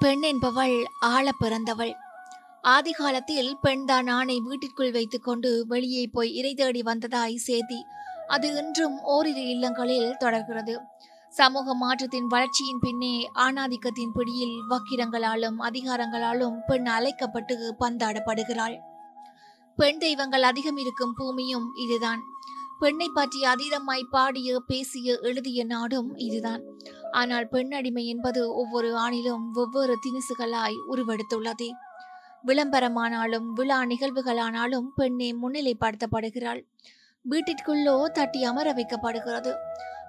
பெண் என்பவள் ஆள பிறந்தவள். ஆதி காலத்தில் பெண்தான் ஆணை வீட்டிற்குள் வைத்துக்கொண்டு வெளியே போய் இறை தேடி வந்ததாய் சேதி. அது இன்றும் ஓரிரு இல்லங்களில் தொடர்கிறது. சமூக மாற்றத்தின் வளர்ச்சியின் பின்னே ஆணாதிக்கத்தின் பிடியில் வக்கிரங்களாலும் அதிகாரங்களாலும் பெண் அழைக்கப்பட்டு பந்தாடப்படுகிறாள். பெண் தெய்வங்கள் அதிகம் இருக்கும் பூமியும் இதுதான். பெண்ணை பற்றி அதீதமாய் பாடிய பேசிய எழுதிய நாடும் இதுதான். ஆனால் பெண் அடிமை என்பது ஒவ்வொரு ஆணிலும் ஒவ்வொரு திணிசுகளாய் உருவெடுத்துள்ளது. விளம்பரமானாலும் விழா நிகழ்வுகளானாலும் பெண்ணே முன்னிலைப்படுத்தப்படுகிறாள். வீட்டிற்குள்ளோ தட்டி அமர வைக்கப்படுகிறது.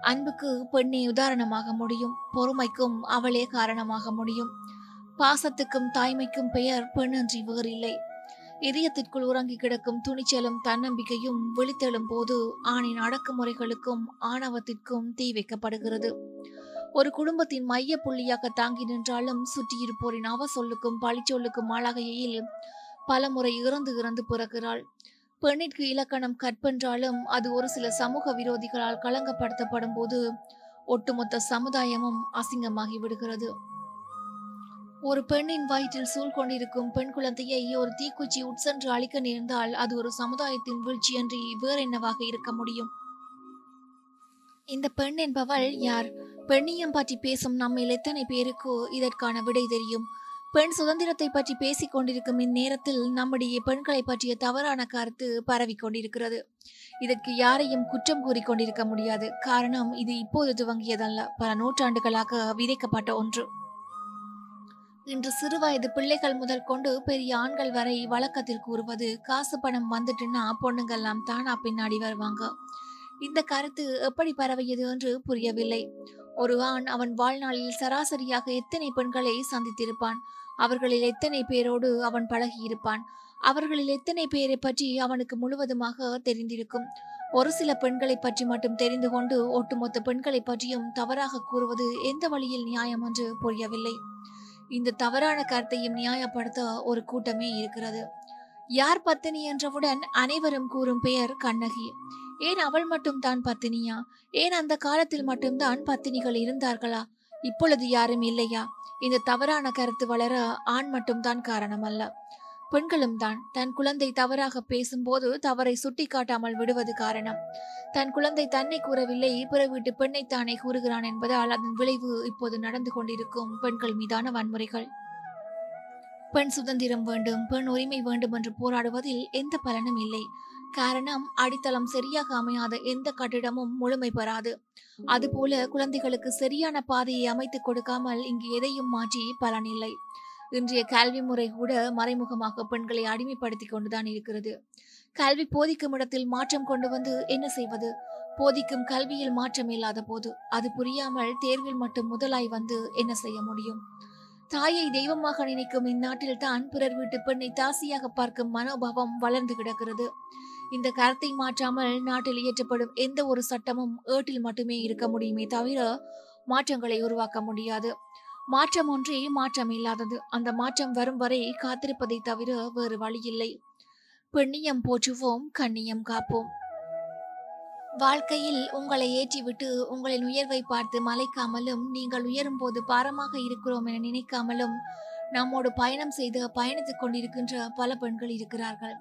அன்புக்கு பெண்ணே உதாரணமாக முடியும். பொறுமைக்கும் அவளே காரணமாக முடியும். பாசத்துக்கும் தாய்மைக்கும் பெயர் பெண்ணன்றி வேறில்லை. இதயத்திற்குள் உறங்கி கிடக்கும் துணிச்சலும் தன்னம்பிக்கையும் விழித்தெழும் போது ஆணின் அடக்குமுறைகளுக்கும் ஆணவத்திற்கும் தீ வைக்கப்படுகிறது. ஒரு குடும்பத்தின் மைய புள்ளியாக தாங்கி நின்றாலும் சுற்றியிருப்போரின் அவ சொல்லுக்கும் பழிச்சொல்லுக்கும் ஆளாகையில் பல முறை இறந்து இறந்து பிறக்கிறாள். பெண்ணிற்கு இலக்கணம் கற்பென்றாலும் அது ஒரு சில சமூக விரோதிகளால் களங்கப்படுத்தப்படும் போது ஒட்டுமொத்த சமுதாயமும் அசிங்கமாகி விடுகிறது. ஒரு பெண்ணின் வயிற்றில் சூழ் கொண்டிருக்கும் பெண் குழந்தையை ஒரு தீக்குச்சி உட்சென்று அழிக்க நேர்ந்தால் அது ஒரு சமுதாயத்தின் வீழ்ச்சியன்றி வேறென்னவாக இருக்க முடியும். இந்த பெண் என்பவள் யார்? பெண்ணியம் பற்றி பேசும் நம்மில் எத்தனை பேருக்கோ இதற்கான விடை தெரியும். பெண் சுதந்திரத்தை பற்றி பேசிக் கொண்டிருக்கும் இந்நேரத்தில் நம்முடைய பெண்களை பற்றிய தவறான கருத்து பரவி கொண்டிருக்கிறது. இதற்கு யாரையும் குற்றம் கூறிக்கொண்டிருக்க முடியாது. காரணம் இது இப்போது துவங்கியதல்ல. பல நூற்றாண்டுகளாக விதைக்கப்பட்ட ஒன்று. இன்று சிறுவயது பிள்ளைகள் முதல் கொண்டு பெரிய ஆண்கள் வரை வழக்கத்தில் கூறுவது காசு பணம் வந்துட்டுன்னா பொண்ணுங்கெல்லாம் தானா பின்னாடி வருவாங்க. இந்த கருத்து எப்படி பரவியது என்று புரியவில்லை. ஒரு ஆண் அவன் வாழ்நாளில் சராசரியாக எத்தனை பெண்களை சந்தித்திருப்பான்? அவர்களில் எத்தனை பேரோடு அவன் பழகியிருப்பான்? அவர்களில் எத்தனை பேரை பற்றி அவனுக்கு முழுவதுமாக தெரிந்திருக்கும்? ஒரு சில பெண்களை பற்றி மட்டும் தெரிந்து கொண்டு ஒட்டுமொத்த பெண்களை பற்றியும் தவறாக கூறுவது எந்த வழியில் நியாயம் என்று புரியவில்லை. இந்த தவறான கருத்தையும் நியாயப்படுத்த ஒரு கூட்டமே இருக்கிறது. யார் பத்தினி என்றவுடன் அனைவரும் கூறும் பெயர் கண்ணகி. ஏன் அவள் மட்டும் தான் பத்தினியா? ஏன் அந்த காலத்தில் மட்டும்தான் பத்தினிகள் இருந்தார்களா? இப்பொழுது யாரும் இல்லையா? இந்த தவறான கருத்து வளர ஆண் மட்டும்தான் காரணம் அல்ல பெண்களும் தான். தன் குழந்தை தவறாக பேசும்போது தவறை சுட்டி காட்டாமல் விடுவது காரணம். தன் குழந்தை தன்னை கூறவில்லை பிற வீட்டு பெண்ணை தானே கூறுகிறான் என்பதால் அதன் விளைவு இப்போது நடந்து கொண்டிருக்கும் பெண்கள் மீதான வன்முறைகள். பெண் சுதந்திரம் வேண்டும் பெண் உரிமை வேண்டும் என்று போராடுவதில் எந்த பலனும் இல்லை. காரணம் அடித்தளம் சரியாக அமையாத எந்த கட்டிடமும் முழுமை பெறாது. அதுபோல குழந்தைகளுக்கு சரியான பாதையை அமைத்துக் கொடுக்காமல் இங்கு எதையும் மாற்றி பலனில்லை இன்றைய கல்வி முறை கூட மறைமுகமாக பெண்களை அடிமைப்படுத்தி கொண்டுதான் இருக்கிறது. கல்வி போதிக்கும் இடத்தில் மாற்றம் கொண்டு வந்து என்ன செய்வது? போதிக்கும் கல்வியில் மாற்றம் இல்லாத போது அது புரியாமல் தேர்வில் மட்டும் முதலாய் வந்து என்ன செய்ய முடியும்? தாயை தெய்வமாக நினைக்கும் இந்நாட்டில் தான் பிறர் வீட்டு பெண்ணை தாசியாக பார்க்கும் மனோபாவம் வளர்ந்து கிடக்கிறது. இந்த கருத்தை மாற்றாமல் நாட்டில் இயற்றப்படும் எந்த ஒரு சட்டமும் ஏட்டில் மட்டுமே இருக்க முடியுமே தவிர மாற்றங்களை உருவாக்க முடியாது. மாற்றம் ஒன்றே மாற்றம் இல்லாதது. அந்த மாற்றம் வரும் வரை காத்திருப்பதை தவிர வேறு வழியில்லை பெண்ணியம் போற்றுவோம் கண்ணியம் காப்போம். வாழ்க்கையில் உங்களை ஏற்றிவிட்டு உங்களின் உயர்வை பார்த்து மலைக்காமலும் நீங்கள் உயரும் போது பாரமாக இருக்கிறோம் என நினைக்காமலும் நம்மோடு பயணம் செய்து பயணித்துக் கொண்டிருக்கின்ற பல பெண்கள் இருக்கிறார்கள்.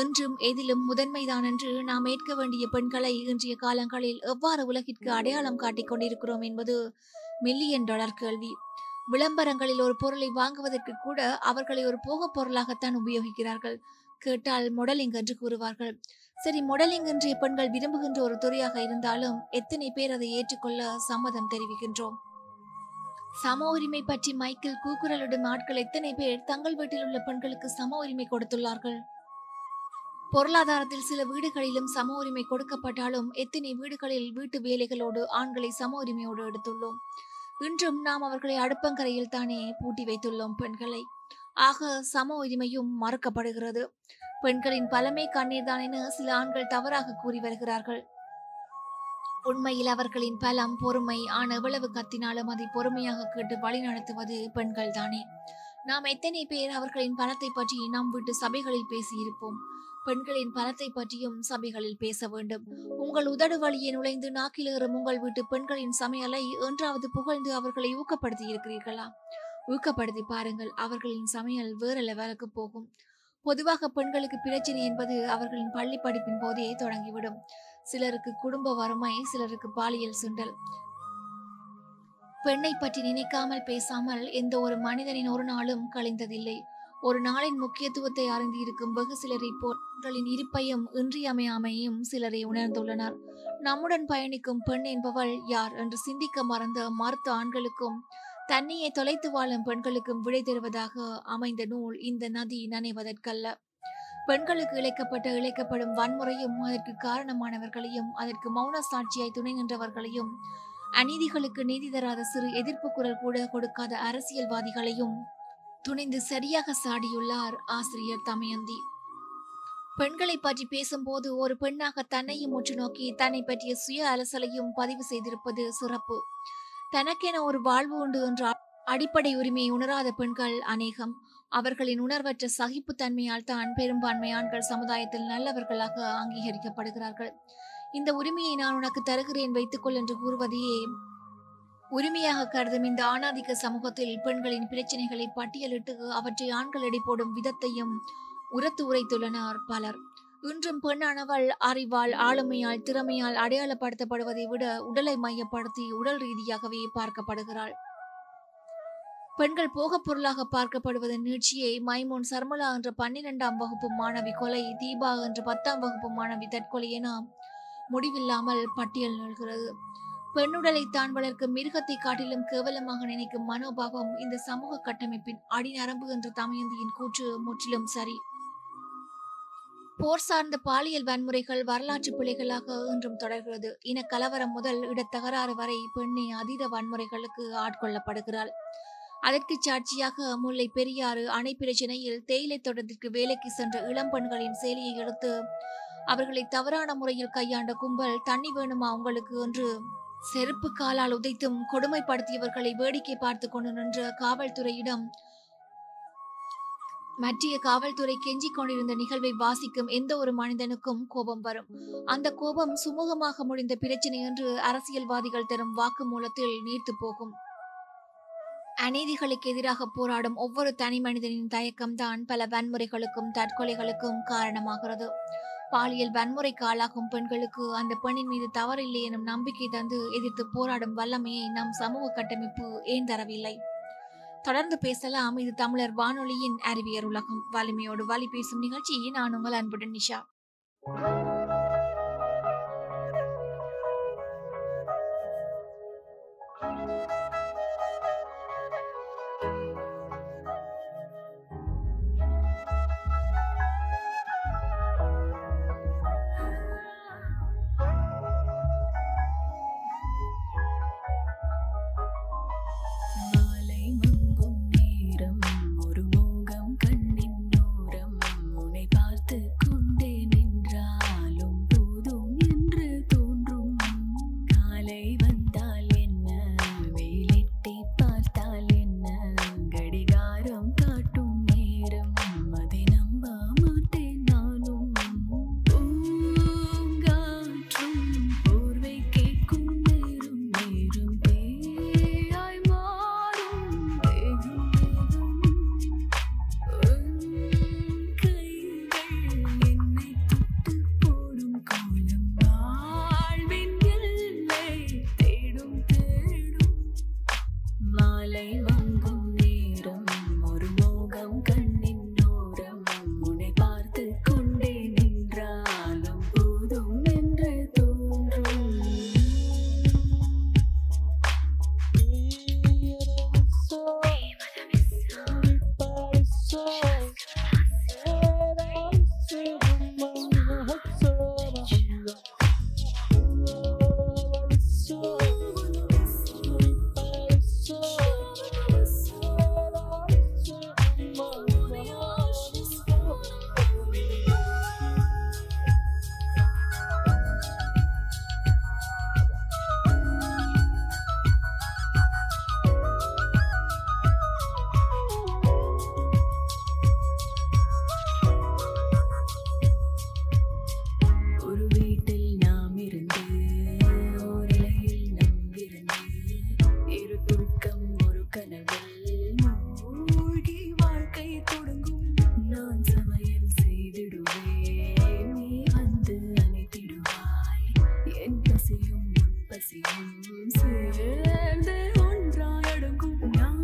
என்றும் எதிலும் முதன்மைதான் என்று நாம் ஏற்க வேண்டிய பெண்களை இன்றைய காலங்களில் எவ்வாறு உலகிற்கு அடையாளம் காட்டிக் கொண்டிருக்கிறோம் என்பது மில்லியன் டாலர் கேள்வி. விளம்பரங்களில் ஒரு பொருளை வாங்குவதற்கு கூட அவர்களை ஒரு போகப் பொருளாகத்தான் உபயோகிக்கிறார்கள். கேட்டால் மொடலிங் என்று கூறுவார்கள். சரி மொடலிங் இன்றைய பெண்கள் விரும்புகின்ற ஒரு துறையாக இருந்தாலும் எத்தனை பேர் அதை ஏற்றுக்கொள்ள சம்மதம் தெரிவிக்கின்றோம்? சம உரிமை பற்றி மைக்கேல் கூக்குரலிடும் ஆட்கள் எத்தனை பேர் தங்கள் வீட்டில் உள்ள பெண்களுக்கு சம உரிமை கொடுத்துள்ளார்கள்? பொருளாதாரத்தில் சில வீடுகளிலும் சம உரிமை கொடுக்கப்பட்டாலும் எத்தனை வீடுகளில் வீட்டு வேலைகளோடு ஆண்களை சம உரிமையோடு எடுத்துள்ளோம்? இன்றும் நாம் அவர்களை அடுப்பங்கரையில் தானே பூட்டி வைத்துள்ளோம் பெண்களை. ஆக சம உரிமையும் மறுக்கப்படுகிறது. பெண்களின் பலமே கண்ணீர் தான் என சில ஆண்கள் தவறாக கூறி வருகிறார்கள். உண்மையில் அவர்களின் பலம் பொறுமை ஆன எவ்வளவு கத்தினாலும் அதை பொறுமையாக கேட்டு வழி நடத்துவது பெண்கள் தானே. நாம் எத்தனை பேர் அவர்களின் பலத்தை பற்றி நம் வீட்டு சபைகளில் பேசியிருப்போம்? பெண்களின் பலத்தை பற்றியும் சபைகளில் பேச வேண்டும். உங்கள் உதடு வழியே நுழைந்து நாக்கிலேறும் உங்கள் வீட்டு பெண்களின் சமையலை என்றாவது புகழ்ந்து அவர்களை ஊக்கப்படுத்தி இருக்கிறீர்களா ஊக்கப்படுத்தி பாருங்கள் அவர்களின் சமையல் வேற லெவலுக்கு போகும். பொதுவாக பெண்களுக்கு பிரச்சனை என்பது அவர்களின் பள்ளி படிப்பின் போதே தொடங்கிவிடும். சிலருக்கு குடும்ப வறுமை சிலருக்கு பாலியல் சுண்டல். பெண்ணை பற்றி நினைக்காமல் பேசாமல் எந்த ஒரு மனிதனின் ஒரு நாளும் கழிந்ததில்லை. ஒரு நாளின் முக்கியத்துவத்தை அறிந்து இருக்கும் வெகு சிலரை போர்களின் இருப்பையும் இன்றியமையாமையும் சிலரை உணர்ந்துள்ளனர். நம்முடன் பயணிக்கும் பெண் என்பவள் யார் என்று சிந்திக்க மறந்த மருத்த ஆண்களுக்கும் தன்னையே தொலைத்து வாழும் பெண்களுக்கும் விடை தருவதாக அமைந்த நூல் இந்த நதி நனைவதற்கல்ல. பெண்களுக்கு இழைக்கப்பட்ட இழைக்கப்படும் வன்முறையும் அதற்கு காரணமானவர்களையும் அதற்கு மௌன சாட்சியாய் துணை நின்றவர்களையும் அநீதிகளுக்கு நீதி தராத சிறு எதிர்ப்பு குரல் கூட கொடுக்காத அரசியல்வாதிகளையும் துணிந்து சரியாக சாடியுள்ளார் ஆசிரியர் தமயந்தி. பெண்களை பற்றி பேசும்போது ஒரு பெண்ணாக தன்னையும் உற்று நோக்கி தன்னை பற்றிய சுய அலசலையும் பதிவு செய்திருப்பது சிறப்பு. தனக்கென ஒரு வாழ்வு உண்டு என்ற அடிப்படை உரிமையை உணராத பெண்கள் அநேகம். அவர்களின் உணர்வற்ற சகிப்புத்தன்மையால் தான் பெரும்பான்மை ஆண்கள் சமுதாயத்தில் நல்லவர்களாக அங்கீகரிக்கப்படுகிறார்கள். இந்த உரிமையை நான் உனக்கு தருகிறேன் வைத்துக்கொள் என்று கூறுவதையே உரிமையாக கருதும் இந்த ஆணாதிக்க சமூகத்தில் பெண்களின் பிரச்சனைகளை பட்டியலிட்டு அவற்றை ஆண்கள் எடை போடும் விதத்தையும் உரத்து உரைத்துள்ளனர் பலர். இன்றும் பெண்ணானவள் அறிவால் ஆளுமையால் திறமையால் அடையாளப்படுத்தப்படுவதை விட உடலை மையப்படுத்தி உடல் ரீதியாகவே பார்க்கப்படுகிறாள். பெண்கள் போகப் பொருளாக பார்க்கப்படுவதன் நீட்சியை மைமோன் சர்மலா என்ற பன்னிரெண்டாம் வகுப்பு மாணவி கொலை தீபா என்ற பத்தாம் வகுப்பு மாணவி தற்கொலை என முடிவில்லாமல் பட்டியல் நிகழ்கிறது. பெண்ணுடலை தான் வளர்க்கும் மிருகத்தை காட்டிலும் கேவலமாக நினைக்கும் மனோபாவம் இந்த சமூக கட்டமைப்பின் அடிநரம்பு என்ற தமயந்தியின் கூற்று முற்றிலும் சரி. போர் சார்ந்த பாலியல் வன்முறைகள் வரலாற்று பிழைகளாக இன்றும் தொடர்கிறது. இன கலவரம் முதல் இடத்தகராறு வரை பெண்ணை அதீத வன்முறைகளுக்கு ஆட்கொள்ளப்படுகிறாள். அதற்கு சாட்சியாக முல்லை பெரியாறு அணை பிரச்சனையில் தேயிலை தோட்டத்திற்கு வேலைக்கு சென்ற இளம்பெண்களின் சேலையை எடுத்து அவர்களை தவறான முறையில் கையாண்ட கும்பல் தண்ணி வேணுமா உங்களுக்கு என்று செருப்பு காலால் உதைத்தும் கொடுமைப்படுத்தியவர்களை வேடிக்கை பார்த்து கொண்டு நின்ற காவல்துறையிடம் மற்றிய காவல்துறை கெஞ்சிக் கொண்டிருந்த நிகழ்வை வாசிக்கும் எந்த ஒரு மனிதனுக்கும் கோபம் வரும். அந்த கோபம் சுமூகமாக முடிந்த பிரச்சனை என்று அரசியல்வாதிகள் தரும் வாக்குமூலத்தில் நீர்த்து போகும். அநீதிகளுக்கு எதிராக போராடும் ஒவ்வொரு தனி மனிதனின் தயக்கம்தான் பல வன்முறைகளுக்கும் தற்கொலைகளுக்கும் காரணமாகிறது. பாலியல் வன்முறைக்கு ஆளாகும் பெண்களுக்கு அந்த பெண்ணின் மீது தவறில்லை எனும் நம்பிக்கை தந்து எதிர்த்து போராடும் வல்லமையை நம் சமூக கட்டமைப்பு ஏன் தரவில்லை? தொடர்ந்து பேசலாம். இது தமிழர் வானொலியின் அறிவியல் உலகம். வலிமையோடு வழி பேசும் நிகழ்ச்சி நான் உங்கள் அன்புடன் நிஷா. பசியும் சேர்ந்து ஒன்றாயடங்கும் நான்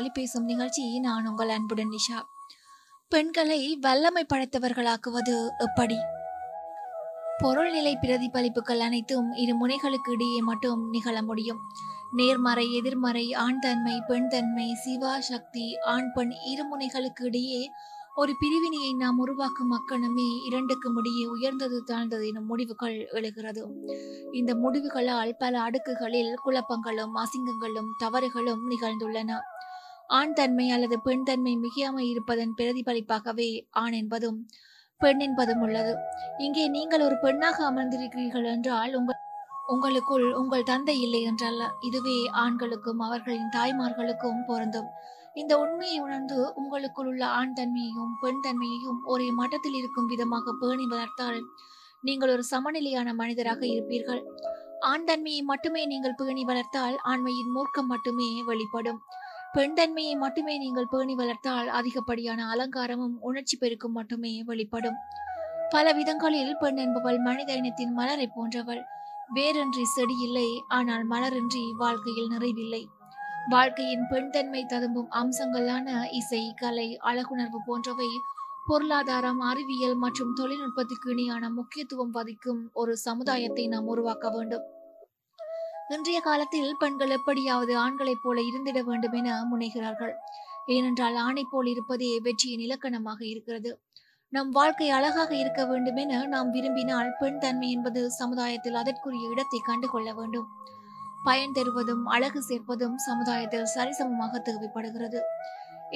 வல்லமையோடு பேசும் நிகழ்ச்சி நான் உங்கள் அன்புடன் நிஷா. பெண்களை வல்லமை படைத்தவர்களாக்குவது எப்படி? பொருள்நிலை பிரதிபலிப்புகள் அனைத்தும் இரு முனைகளுக்கு இடையே மட்டும் நிகழ முடியும். நேர்மறை எதிர்மறை ஆண் தன்மை பெண் தன்மை சிவா சக்தி ஆண் பெண் இரு முனைகளுக்கு இடையே ஒரு பிரிவினையை நாம் உருவாக்கும் மக்கணமே இரண்டுக்கும் இடையே உயர்ந்தது தாழ்ந்தது எனும் முடிவுகள் எழுகிறது. இந்த முடிவுகளால் பல அடுக்குகளில் குழப்பங்களும் அசிங்கங்களும் தவறுகளும் நிகழ்ந்துள்ளன. ஆண் தன்மை அல்லது பெண் தன்மை மிகையாமை இருப்பதன் பிரதிபலிப்பாகவே ஆண் என்பதும் பெண் என்பதும் உள்ளது. இங்கே நீங்கள் ஒரு பெண்ணாக அமர்ந்திருக்கிறீர்கள் என்றால் உங்கள் உங்களுக்குள் உங்கள் தந்தை இல்லை என்றல்ல. இதுவே ஆண்களுக்கும் அவர்களின் தாய்மார்களுக்கும் பொருந்தும். இந்த உண்மையை உணர்ந்து உங்களுக்குள் உள்ள ஆண் தன்மையையும் பெண் தன்மையையும் ஒரே மட்டத்தில் இருக்கும் விதமாக பேணி வளர்த்தால் நீங்கள் ஒரு சமநிலையான மனிதராக இருப்பீர்கள். ஆண் தன்மையை மட்டுமே நீங்கள் பேணி வளர்த்தால் ஆண்மையின் மூர்க்கம் மட்டுமே வெளிப்படும். பெண்தன்மையை மட்டுமே நீங்கள் பேணி வளர்த்தால் அதிகப்படியான அலங்காரமும் உணர்ச்சி பெருக்கும் மட்டுமே வெளிப்படும். பல விதங்களில் பெண் என்பவள் மனித இனத்தின் மலரை போன்றவள். வேரின்றி செடி இல்லை ஆனால் மலரின்றி வாழ்க்கையில் நிறைவில்லை. வாழ்க்கையின் பெண்தன்மை ததும்பும் அம்சங்களான இசை கலை அழகுணர்வு போன்றவை பொருளாதாரம் அறிவியல் மற்றும் தொழில்நுட்பத்துக்கு இணையான முக்கியத்துவம் வதிக்கும் ஒரு சமுதாயத்தை நாம் உருவாக்க வேண்டும். இன்றைய காலத்தில் பெண்கள் எப்படியாவது ஆண்களைப் போல இருந்திட வேண்டும் என முனைகிறார்கள். ஏனென்றால் ஆணைப் போல் இருப்பதே வெற்றியின் இலக்கணமாக இருக்கிறது. நம் வாழ்க்கை அழகாக இருக்க வேண்டும் என நாம் விரும்பினால் பெண் தன்மை என்பது சமுதாயத்தில் அதற்குரிய இடத்தை கண்டுகொள்ள வேண்டும். பயன் தருவதும் அழகு சேர்ப்பதும் சமுதாயத்தில் சரிசமமாக தேவைப்படுகிறது.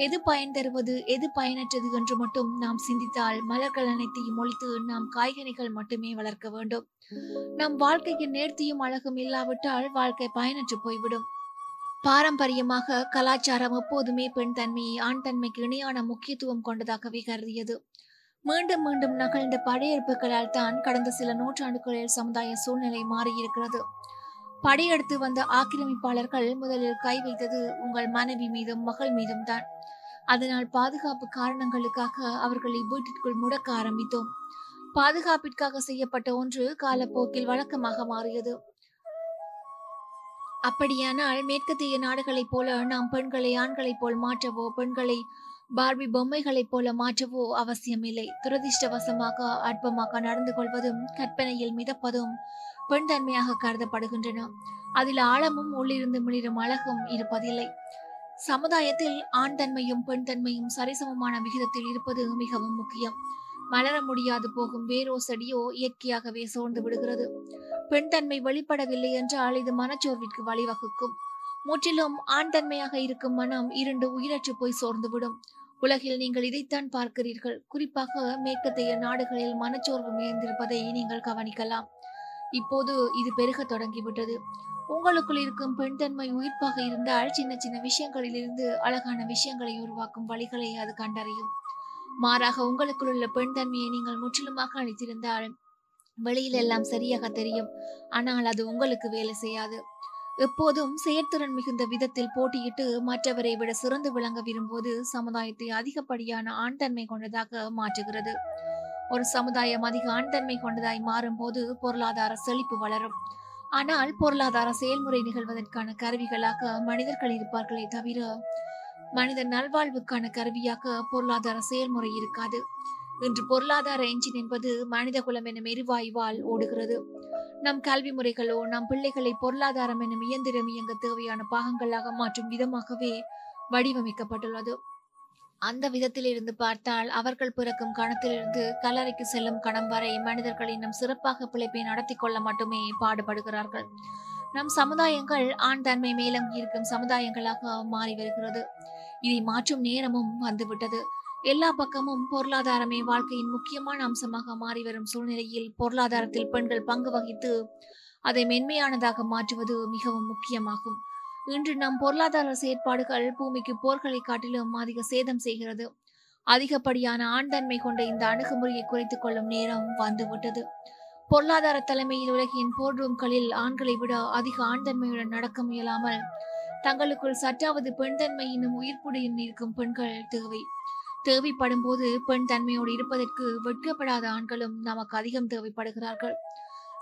எது பயன் தருவது எது பயனற்றது என்று மட்டும் நாம் சிந்தித்தால் மலர்கள் அனைத்தையும் ஒழித்து நாம் காய்கனிகள் மட்டுமே வளர்க்க வேண்டும். நம் வாழ்க்கைக்கு நேர்த்தியும் அழகும் இல்லாவிட்டால் வாழ்க்கை பயனற்று போய்விடும். பாரம்பரியமாக கலாச்சாரம் எப்போதுமே பெண் தன்மையை ஆண் தன்மைக்கு இணையான முக்கியத்துவம் கொண்டதாகவே கருதியது. மீண்டும் மீண்டும் நகழ்ந்த படையெடுப்புகளால் தான் கடந்த சில நூற்றாண்டுகளில் சமுதாய சூழ்நிலை மாறியிருக்கிறது. படையெடுத்து வந்த ஆக்கிரமிப்பாளர்கள் முதலில் கை வைத்தது உங்கள் மனைவி மீதும் மகள் மீதும் தான். அதனால் பாதுகாப்பு காரணங்களுக்காக அவர்களை வீட்டிற்குள் முடக்க ஆரம்பித்தோம். பாதுகாப்பிற்காக செய்யப்பட்ட ஒன்று காலப்போக்கில் வழக்கமாக மாறியது. அப்படியானால் மேற்கத்திய நாடுகளைப் போல நாம் பெண்களை ஆண்களைப் போல் மாற்றவோ பெண்களை பார்பி பொம்மைகளைப் போல மாற்றவோ அவசியமில்லை. துரதிர்ஷ்டவசமாக அற்பமாக நடந்து கொள்வதும் கற்பனையில் மிதப்பதும் பெண் தன்மையாக கருதப்படுகின்றன. அதில் ஆழமும் உள்ளிருந்து மிளிரும் அழகும் இருப்பதில்லை. சமுதாயத்தில் ஆண் தன்மையும் பெண் தன்மையும் சரிசமமான விகிதத்தில் இருப்பது மிகவும் முக்கியம். மலர முடியாது போகும் வேரோ செடியோ இயற்கையாகவே சோர்ந்து விடுகிறது. பெண் தன்மை வெளிப்படவில்லை என்றால் இது மனச்சோர்விற்கு வழிவகுக்கும். முற்றிலும் ஆண் தன்மையாக இருக்கும் மனம் இருண்டு உயிரற்று போய் சோர்ந்துவிடும். உலகில் நீங்கள் இதைத்தான் பார்க்கிறீர்கள். குறிப்பாக மேற்கத்தைய நாடுகளில் மனச்சோர்வு மிகுந்திருப்பதை நீங்கள் கவனிக்கலாம். இப்போது இது பெருக தொடங்கிவிட்டது. உங்களுக்குள் இருக்கும் பெண் தன்மை உயிர்ப்பாக இருந்தால் சின்ன சின்ன விஷயங்களிலிருந்து அழகான விஷயங்களை உருவாக்கும் வழிகளை அது கண்டறியும். மாறாக உங்களுக்குள் உள்ள பெண் தன்மையை நீங்கள் முற்றிலுமாக அழித்திருந்தால் வெளியில் எல்லாம் சரியாக தெரியும். ஆனால் அது உங்களுக்கு வேலை செய்யாது. எப்போதும் செயற்திறன் மிகுந்த விதத்தில் போட்டியிட்டு மற்றவரை விட சிறந்து விளங்க விரும்புவது சமுதாயத்தை அதிகப்படியான ஆண் தன்மை கொண்டதாக மாற்றுகிறது. ஒரு சமுதாயம் அதிக ஆண்தன்மை கொண்டதாய் மாறும் போது பொருளாதார செழிப்பு வளரும். ஆனால் பொருளாதார செயல்முறை நிகழ்வதற்கான கருவிகளாக மனிதர்கள் இருப்பார்களே தவிர மனித நல்வாழ்வுக்கான கருவியாக பொருளாதார செயல்முறை இருக்காது. இன்று பொருளாதார என்ஜின் என்பது மனித குலம் எனும் எரிவாயுவால் ஓடுகிறது. நம் கல்வி முறைகளோ நம் பிள்ளைகளை பொருளாதாரம் எனும் இயந்திரம் இயங்க தேவையான பாகங்களாக மாற்றும் விதமாகவே வடிவமைக்கப்பட்டுள்ளது. அந்த விதத்தில் இருந்து பார்த்தால் அவர்கள் பிறக்கும் கணத்திலிருந்து கல்லறைக்கு செல்லும் கணம் வரை மனிதர்கள் இன்னும் சிறப்பாக பிழைப்பை நடத்தி கொள்ள மட்டுமே பாடுபடுகிறார்கள். நம் சமுதாயங்கள் ஆண் தன்மை மேலங்கி இருக்கும் சமுதாயங்களாக மாறி வருகிறது. இதை மாற்றும் நேரமும் வந்துவிட்டது. எல்லா பக்கமும் பொருளாதாரமே வாழ்க்கையின் முக்கியமான அம்சமாக மாறி வரும் சூழ்நிலையில் பொருளாதாரத்தில் பெண்கள் பங்கு வகித்து அதை மென்மையானதாக மாற்றுவது மிகவும் முக்கியமாகும். இன்று நம் பொருளாதார செயற்பாடுகள் பூமிக்கு போர்களை காட்டிலும் அதிக சேதம் செய்கிறது. அதிகப்படியான ஆண் தன்மை கொண்ட இந்த அணுகுமுறையை குறைத்துக் கொள்ளும் நேரம் வந்துவிட்டது. பொருளாதார தலைமையில் உலகின் போர் ரூம்களில் ஆண்களை விட அதிக ஆண் தன்மையுடன் நடக்க முயலாமல் தங்களுக்குள் சற்றாவது பெண் தன்மை இன்னும் உயிர்ப்புடன் இருக்கும் பெண்கள் தேவை. தேவைப்படும் போது பெண் தன்மையோடு இருப்பதற்கு வெட்கப்படாத ஆண்களும் நமக்கு அதிகம் தேவைப்படுகிறார்கள்.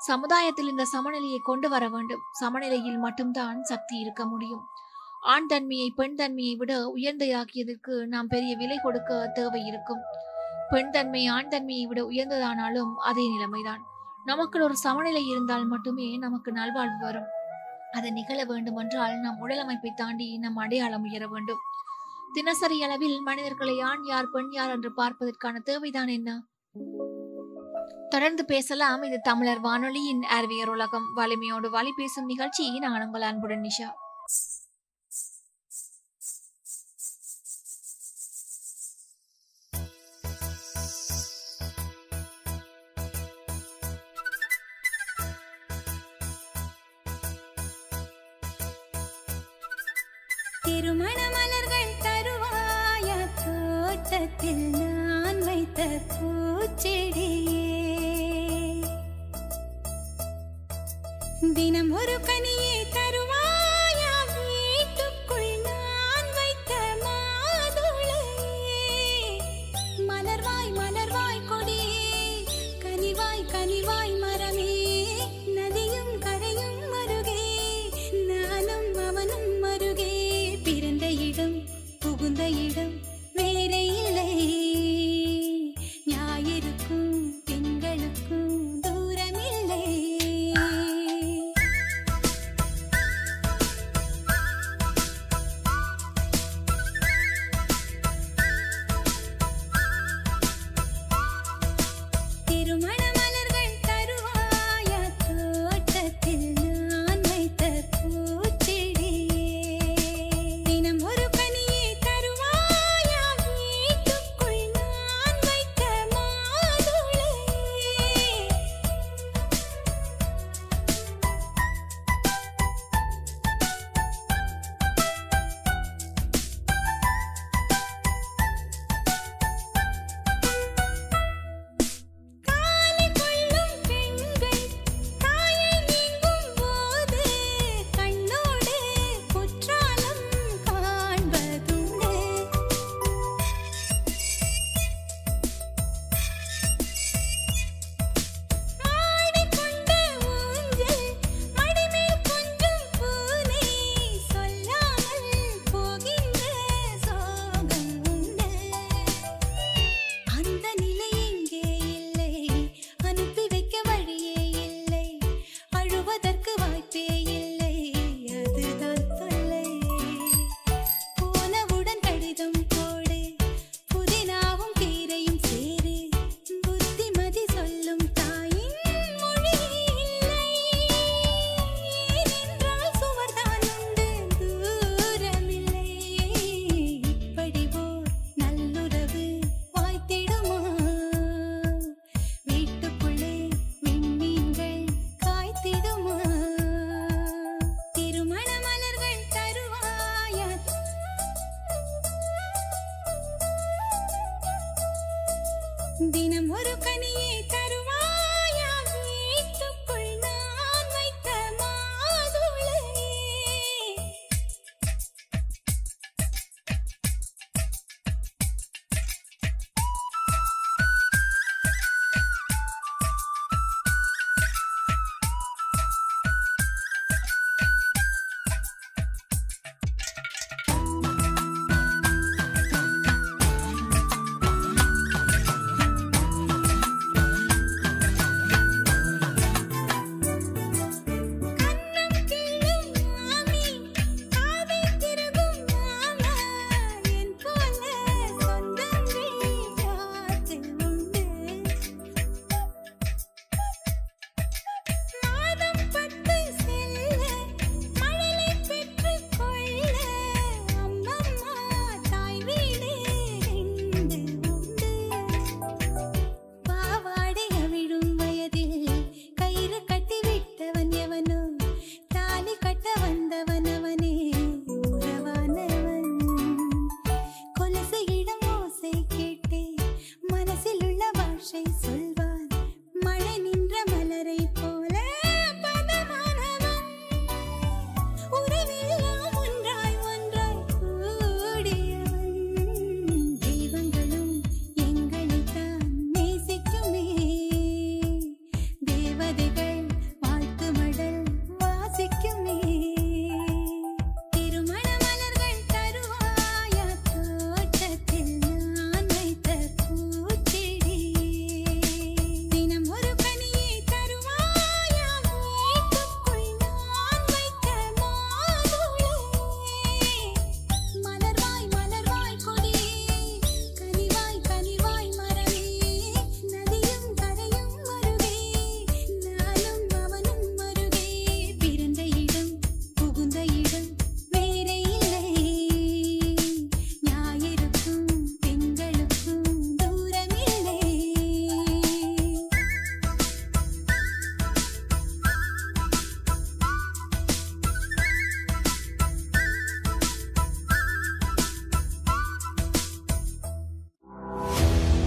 சமுதாயத்தில் இந்த சமநிலையை கொண்டு வர வேண்டும். சமநிலையில் மட்டும்தான் சக்தி இருக்க முடியும். ஆண் தன்மையை பெண் தன்மையை விட உயர்ந்ததாக்கியதற்கு நாம் பெரிய விலை கொடுக்க தேவை இருக்கும். பெண் தன்மை ஆண் தன்மையை விட உயர்ந்ததானாலும் அதே நிலைமைதான். நமக்குள் ஒரு சமநிலை இருந்தால் மட்டுமே நமக்கு நல்வாழ்வு வரும். அது நிகழ வேண்டுமென்றால் நம் உடலமைப்பை தாண்டி நம் அடையாளம் உயர வேண்டும். தினசரி அளவில் மனிதர்களை ஆண் யார் பெண் யார் என்று பார்ப்பதற்கான தேவைதான் என்ன? தொடர்ந்து பேசலாம். இது தமிழர் வானொலியின் அறிவியர் உலகம். வலிமையோடு வழி பேசும் நிகழ்ச்சி. நான் உங்கள் அன்புடன் நிஷா.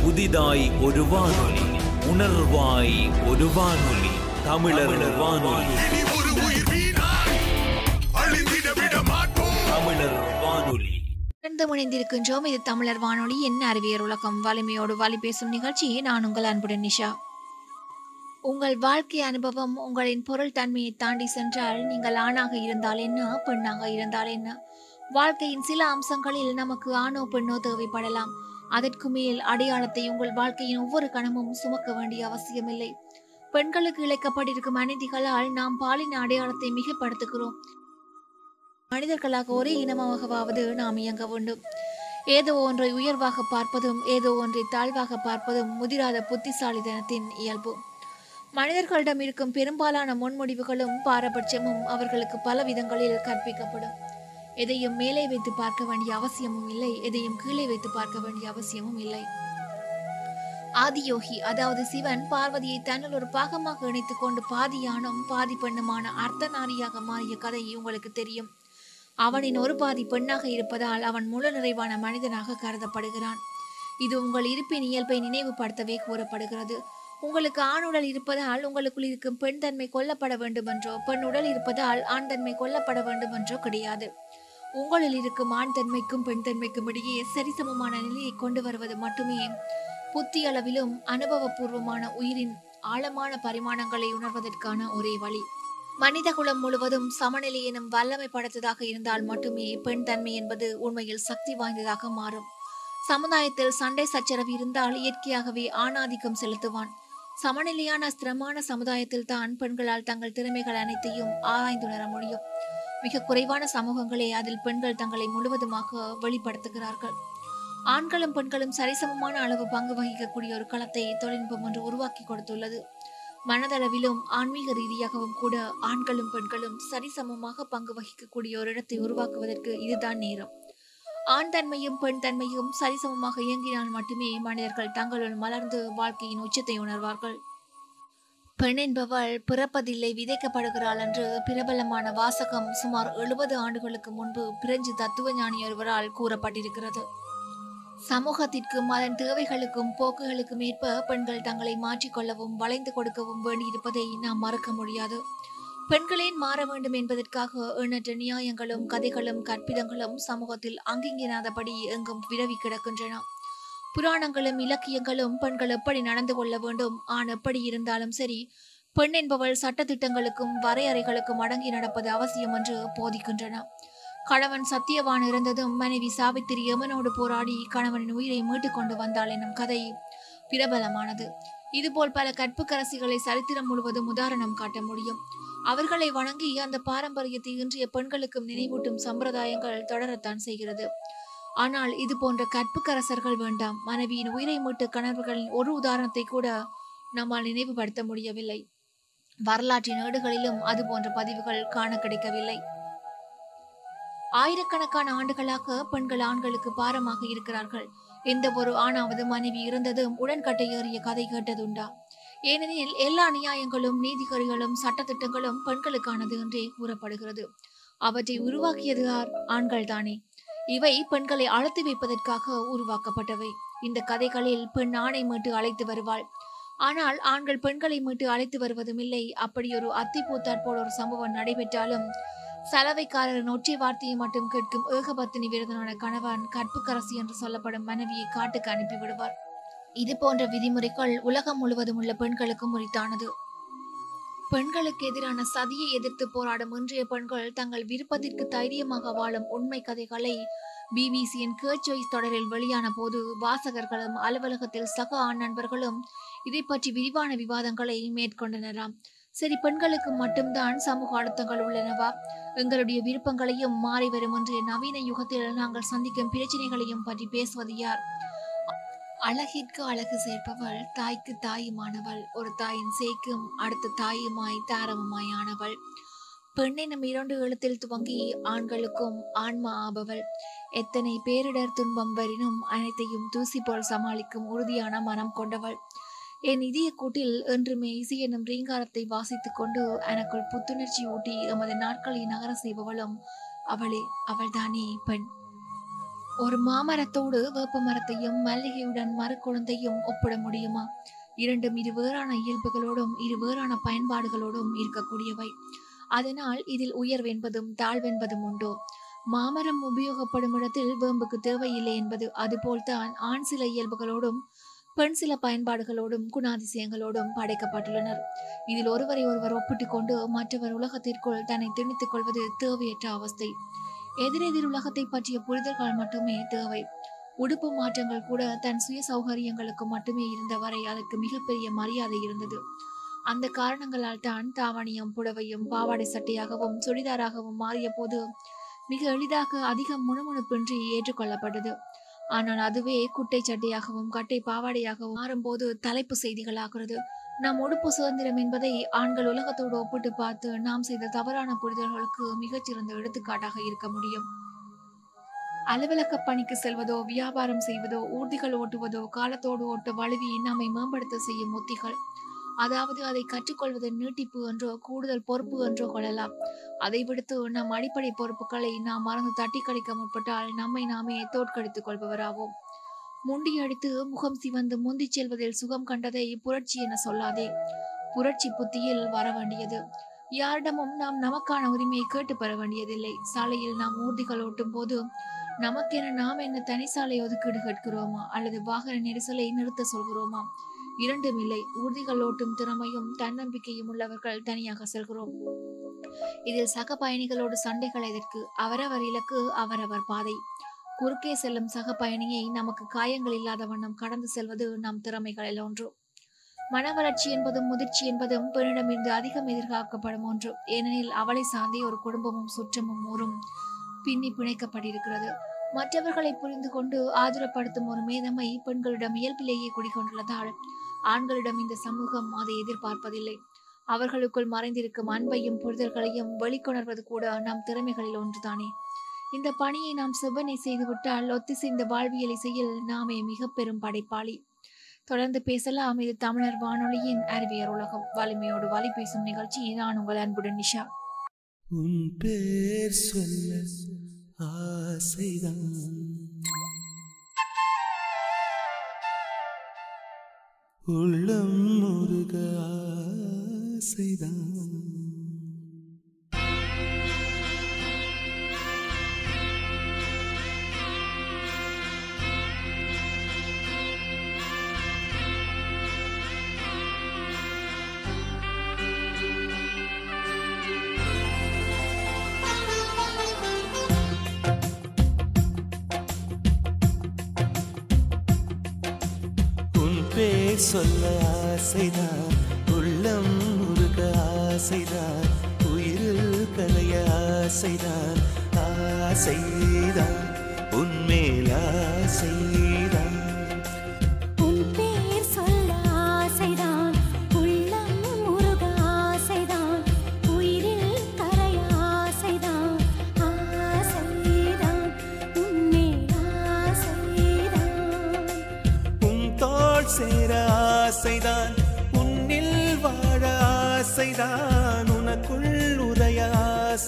புதிதாய் ஒரு வானொலி உணர்வாய் ஒரு வானொலி தமிழர் வானொலி தமிழர் வானொலி தொடர்ந்து இது தமிழர் வானொலி என்ன அறிவியல் உலகம் வலிமையோடு வழி பேசும் நிகழ்ச்சி நான் உங்கள் அன்புடன் நிஷா உங்கள் வாழ்க்கை அனுபவம் உங்களின் பொருள் தன்மையை தாண்டி சென்றால் நீங்கள் ஆணாக இருந்தால் என்ன பெண்ணாக இருந்தால் என்ன? வாழ்க்கையின் சில அம்சங்களில் நமக்கு ஆணோ பெண்ணோ தேவைப்படலாம். அதற்கு மேல் அடையாளத்தை உங்கள் வாழ்க்கையின் ஒவ்வொரு கணமும் சுமக்க வேண்டிய அவசியமில்லை. பெண்களுக்கு இழைக்கப்பட்டிருக்கும் அநீதிகளால் நாம் பாலின அடையாளத்தை மிகப்படுத்துகிறோம். மனிதர்களாக ஒரே இனமாகவாவது நாம் இயங்க வேண்டும். ஏதோ ஒன்றை உயர்வாக பார்ப்பதும் ஏதோ ஒன்றை தாழ்வாக பார்ப்பதும் முதிராத புத்திசாலிதனத்தின் இயல்பு. மனிதர்களிடம் இருக்கும் பெரும்பாலான முன்முடிவுகளும் பாரபட்சமும் அவர்களுக்கு பல விதங்களில் கற்பிக்கப்படும். எதையும் மேலே வைத்து பார்க்க வேண்டிய அவசியமும் இல்லை எதையும் கீழே வைத்து பார்க்க வேண்டிய அவசியமும் இல்லை. ஆதியோகி அதாவது சிவன் பார்வதியை தன்னில் ஒரு பாகமாக இணைத்துக் கொண்டு பாதியானும் பாதி பெண்ணுமான அர்த்தநாரியாக மாறிய கதை உங்களுக்கு தெரியும். அவனின் ஒரு பாதி பெண்ணாக இருப்பதால் அவன் முழு நிறைவான மனிதனாக கருதப்படுகிறான். இது உங்கள் இருப்பின் இயல்பை நினைவுபடுத்தவே கூறப்படுகிறது. உங்களுக்கு ஆண் உடல் இருப்பதால் உங்களுக்குள் இருக்கும் பெண் தன்மை கொல்லப்பட வேண்டுமென்றோ பெண் உடல் இருப்பதால் ஆண் தன்மை கொல்லப்பட வேண்டுமென்றோ கிடையாது. உங்களில் இருக்கும் ஆண் தன்மைக்கும் பெண் தன்மைக்கும் இடையே சரிசமமான நிலையை கொண்டு வருவது மட்டுமே. புத்தி அளவிலும் அனுபவபூர்வமான உயிரின் ஆழமான பரிமாணங்களை உணர்வதற்கான ஒரே வழி. மனித குலம் முழுவதும் சமநிலை எனும் வல்லமை படைத்ததாக இருந்தால் மட்டுமே பெண் தன்மை என்பது உண்மையில் சக்தி வாய்ந்ததாக மாறும். சமுதாயத்தில் சண்டை சச்சரவு இருந்தால் இயற்கையாகவே ஆணாதிக்கம் செலுத்துவான். சமநிலையான ஸ்திரமான சமுதாயத்தில் தான் பெண்களால் தங்கள் திறமைகள் அனைத்தையும் ஆராய்ந்துணர முடியும். மிக குறைவான சமூகங்களே அதில் பெண்கள் தங்களை முழுவதுமாக வெளிப்படுத்துகிறார்கள். ஆண்களும் பெண்களும் சரிசமமான அளவு பங்கு வகிக்கக்கூடிய ஒரு களத்தை தொழில்நுட்பம் ஒன்று உருவாக்கி கொடுத்துள்ளது. மனதளவிலும் ஆன்மீக ரீதியாகவும் கூட ஆண்களும் பெண்களும் சரிசமமாக பங்கு வகிக்கக்கூடிய ஒரு இடத்தை உருவாக்குவதற்கு இதுதான் நேரம். ஆண் தன்மையும் பெண் தன்மையும் சரிசமமாக இயங்கினால் மட்டுமே மனிதர்கள் தங்களுள் மலர்ந்து வாழ்க்கையின் உச்சத்தை உணர்வார்கள். பெண் என்பவள் பிறப்பதில்லை விதைக்கப்படுகிறாள் என்று பிரபலமான வாசகம் சுமார் எழுபது ஆண்டுகளுக்கு முன்பு பிரெஞ்சு தத்துவ ஞானி ஒருவரால் கூறப்பட்டிருக்கிறது. சமூகத்திற்கும் அதன் தேவைகளுக்கும் போக்குகளுக்கும் ஏற்ப பெண்கள் தங்களை மாற்றிக்கொள்ளவும் வளைந்து கொடுக்கவும் வேண்டியிருப்பதை நாம் மறக்க முடியாது. பெண்களேன் மாற வேண்டும் என்பதற்காக எண்ணற்ற நியாயங்களும் கதைகளும் கற்பிதங்களும் சமூகத்தில் அங்கிங்கினாதபடி எங்கும் விரவி கிடக்கின்றன. புராணங்களும் இலக்கியங்களும் பெண்கள் எப்படி நடந்து கொள்ள வேண்டும்? ஆண் எப்படி இருந்தாலும் சரி பெண் என்பவள் சட்டத்திட்டங்களுக்கும் வரையறைகளுக்கும் அடங்கி நடப்பது அவசியம் என்று போதிக்கின்றன. கணவன் சத்தியவான் இருந்ததும் மனைவி சாவித்திரி யமனோடு போராடி கணவனின் உயிரை மீட்டுக் கொண்டு வந்தாள் எனும் கதை பிரபலமானது. இதுபோல் பல கற்புக்கரசிகளை சரித்திரம் முழுவதும் உதாரணம் காட்ட முடியும். அவர்களை வணங்கி அந்த பாரம்பரியத்தை இன்றைய பெண்களுக்கும் நினைவூட்டும் சம்பிரதாயங்கள் தொடரத்தான் செய்கிறது. ஆனால் இது போன்ற கற்புக்கரசர்கள் வேண்டாம். மனைவியின் உயிரை மீட்டு கணவர்களின் ஒரு உதாரணத்தை கூட நம்மால் நினைவுபடுத்த முடியவில்லை. வரலாற்றின் ஏடுகளிலும் அது போன்ற பதிவுகள் காண கிடைக்கவில்லை. ஆயிரக்கணக்கான ஆண்டுகளாக பெண்கள் ஆண்களுக்கு பாரமாக இருக்கிறார்கள். எந்த ஒரு ஆணாவது மனைவி இருந்ததும் உடன்கட்டை ஏறிய கதை கேட்டதுண்டா? ஏனெனில் எல்லா நியாயங்களும் நீதிகரிகளும் சட்டத்திட்டங்களும் பெண்களுக்கானது என்றே கூறப்படுகிறது. அவற்றை உருவாக்கியது யார்? ஆண்கள் தானே இவை பெண்களை அழைத்து வைப்பதற்காக உருவாக்கப்பட்டவை. இந்த கதைகளில் பெண் ஆணை மீட்டு அழைத்து வருவாள். ஆனால் ஆண்கள் பெண்களை மீட்டு அழைத்து வருவதும் இல்லை. அப்படி ஒரு அத்தி பூத்தாற் போல் ஒரு சம்பவம் நடைபெற்றாலும் சலவைக்காரரின் ஒற்றை வார்த்தையை மட்டும் கேட்கும் ஏகபத்தினி விருதனான கணவன் கற்புக்கரசி என்று சொல்லப்படும் மனைவியை காட்டுக்கு அனுப்பி விடுவார் இது போன்ற விதிமுறைகள் உலகம் முழுவதும் உள்ள பெண்களுக்கும் உரித்தானது. பெண்களுக்கு எதிரான சதியை எதிர்த்து போராடும் இன்றைய பெண்கள் தங்கள் விருப்பத்திற்கு தைரியமாக வாழும் உண்மை கதைகளை பிபிசியின் கேர்ச்சாய்ஸ் தொடரில் வெளியான போது வாசகர்களும் அலுவலகத்தில் சக ஆண் நண்பர்களும் இதை பற்றி விரிவான விவாதங்களை மேற்கொண்டனராம். சரி பெண்களுக்கு மட்டும்தான் சமூக அழுத்தங்கள் உள்ளனவா? எங்களுடைய விருப்பங்களையும் மாறி வரும் இன்றைய நவீன யுகத்தில் நாங்கள் சந்திக்கும் பிரச்சனைகளையும் பற்றி பேசுவது யார்? அழகிற்கு அழகு சேர்ப்பவள் தாய்க்கு தாயுமானவள் ஒரு தாயின் சேய்க்கும் அடுத்த தாயுமாய் தாரமுமாய் ஆனவள். பெண்ணெனும் இரண்டு எழுத்தில் துவங்கி ஆண்களுக்கும் ஆன்மா ஆபவள். எத்தனை பேரிடர் துன்பம் வரினும் அனைத்தையும் தூசி போல் சமாளிக்கும் உறுதியான மனம் கொண்டவள். என் இதய கூட்டில் என்றுமே இசை என்னும் ரீங்காரத்தை வாசித்துக் கொண்டு எனக்குள் புத்துணர்ச்சி ஊட்டி எமது நாட்களை நகர செய்பவளும் அவளே அவள்தானே பெண். ஒரு மாமரத்தோடு வேப்ப மரத்தையும் மல்லிகையுடன் மரக்குழந்தையும் ஒப்பிட முடியுமா? இரண்டும் இரு வேறான இயல்புகளோடும் இரு வேறான பயன்பாடுகளோடும் இருக்கக்கூடியவை. அதனால் இதில் உயர்வென்பதும் தாழ்வென்பதும் உண்டோ? மாமரம் உபயோகப்படும் இடத்தில் வேம்புக்கு தேவையில்லை என்பது அதுபோல்தான் ஆண் சில இயல்புகளோடும் பெண் சில பயன்பாடுகளோடும் குணாதிசயங்களோடும் படைக்கப்பட்டுள்ளனர். இதில் ஒருவரை ஒருவர் ஒப்பிட்டுக் கொண்டு மற்றவர் உலகத்திற்குள் தன்னை திணித்துக் கொள்வது தேவையற்ற அவஸ்தை. எதிரெதிர் உலகத்தை பற்றிய புரிதல்கள் மட்டுமே தேவை. உடுப்பு மாற்றங்கள் கூட தன் சுய சௌகரியங்களுக்கு மட்டுமே இருந்தவரை அதற்கு மிகப்பெரிய மரியாதை இருந்தது. அந்த காரணங்களால் தான் தாவணியும் புடவையும் பாவாடை சட்டையாகவும் சுடிதாராகவும் மாறிய போது மிக எளிதாக அதிக முணுமுணுப்பின்றி ஏற்றுக்கொள்ளப்பட்டது. ஆனால் அதுவே குட்டை சட்டையாகவும் கட்டை பாவாடையாகவும் மாறும்போது தலைப்பு செய்திகளாகிறது. நம் உடுப்பு சுதந்திரம் என்பதை ஆண்கள் உலகத்தோடு ஒப்பிட்டு பார்த்து நாம் செய்த தவறான புரிதல்களுக்கு மிகச்சிறந்த எடுத்துக்காட்டாக இருக்க முடியும். அலுவலக பணிக்கு செல்வதோ வியாபாரம் செய்வதோ ஊர்திகள் ஓட்டுவதோ காலத்தோடு ஓட்ட வலுவி நம்மை மேம்படுத்த செய்யும் உத்திகள். அதாவது அதை கற்றுக்கொள்வதன் நீட்டிப்பு என்றோ கூடுதல் பொறுப்பு என்றோ கொள்ளலாம். அதை விடுத்து நம் அடிப்படை பொறுப்புகளை நாம் மறந்து தட்டி கழிக்க முற்பட்டால் நம்மை நாமே தோற்கடித்துக் கொள்பவராவோம். முண்டி அடித்து முகம் சிவந்து முந்திச் செல்வதில் சுகம் கண்டதை புரட்சி என சொல்லாதே. புரட்சி புத்தியில் வர வேண்டியது. யாரிடமும் நாம் நமக்கான உரிமையை கேட்டு பெற வேண்டியதில்லை. சாலையில் நாம் ஊர்திகள் ஓட்டும் போது நமக்கென நாம் என்ன தனி சாலை ஒதுக்கீடு கேட்கிறோமா? அல்லது வாகன நெரிசலை நிறுத்த சொல்கிறோமா? இரண்டும் இல்லை. ஊர்திகள் ஓட்டும் திறமையும் தன்னம்பிக்கையும் உள்ளவர்கள் தனியாக செல்கிறோம். இதில் சக பயணிகளோடு சண்டைகள் எதற்கு? அவரவர் இலக்கு அவரவர் பாதை. குறுக்கே செல்லும் சக பயணியை நமக்கு காயங்கள் இல்லாத வண்ணம் கடந்து செல்வது நம் திறமைகளில் ஒன்று. மன வளர்ச்சி என்பதும் முதிர்ச்சி என்பதும் பெண்ணிடமிருந்து அதிகம் எதிர்பார்க்கப்படும் ஒன்று. ஏனெனில் அவளை சார்ந்தே ஒரு குடும்பமும் சுற்றமும் ஊரும் பின்னி பிணைக்கப்பட்டிருக்கிறது. மற்றவர்களை புரிந்து கொண்டு ஆதரப்படுத்தும் ஒரு மேதமை பெண்களிடம் இயல்பிலேயே குடிகொண்டுள்ளதால் ஆண்களிடம் இந்த சமூகம் அதை எதிர்பார்ப்பதில்லை. அவர்களுக்குள் மறைந்திருக்கும் அன்பையும் புரிதல்களையும் வெளிக்கொணர்வது கூட நம் திறமைகளில் ஒன்றுதானே. இந்த பணியை நாம் செவ்வனை செய்துவிட்டால் ஒத்திசைந்த வாழ்வியல் இசையில் நாமே மிக பெரும் படைப்பாளி. தொடர்ந்து பேசலாம். இது தமிழர் வானொலியின் அறிவியல் உலகம். வலிமையோடு வலி பேசும் நிகழ்ச்சி. நான் உங்கள் அன்புடன் நிஷா. உன் பேர் சொல்ல ஆசைதான். உள்ளம் முருக ஆசைதான். சொல்ல ஆசைதான். உள்ளம் முருக ஆசைதான். உயிரில் கலைய ஆசைதான். ஆசைதான். உன்மேல் ஆசைதான்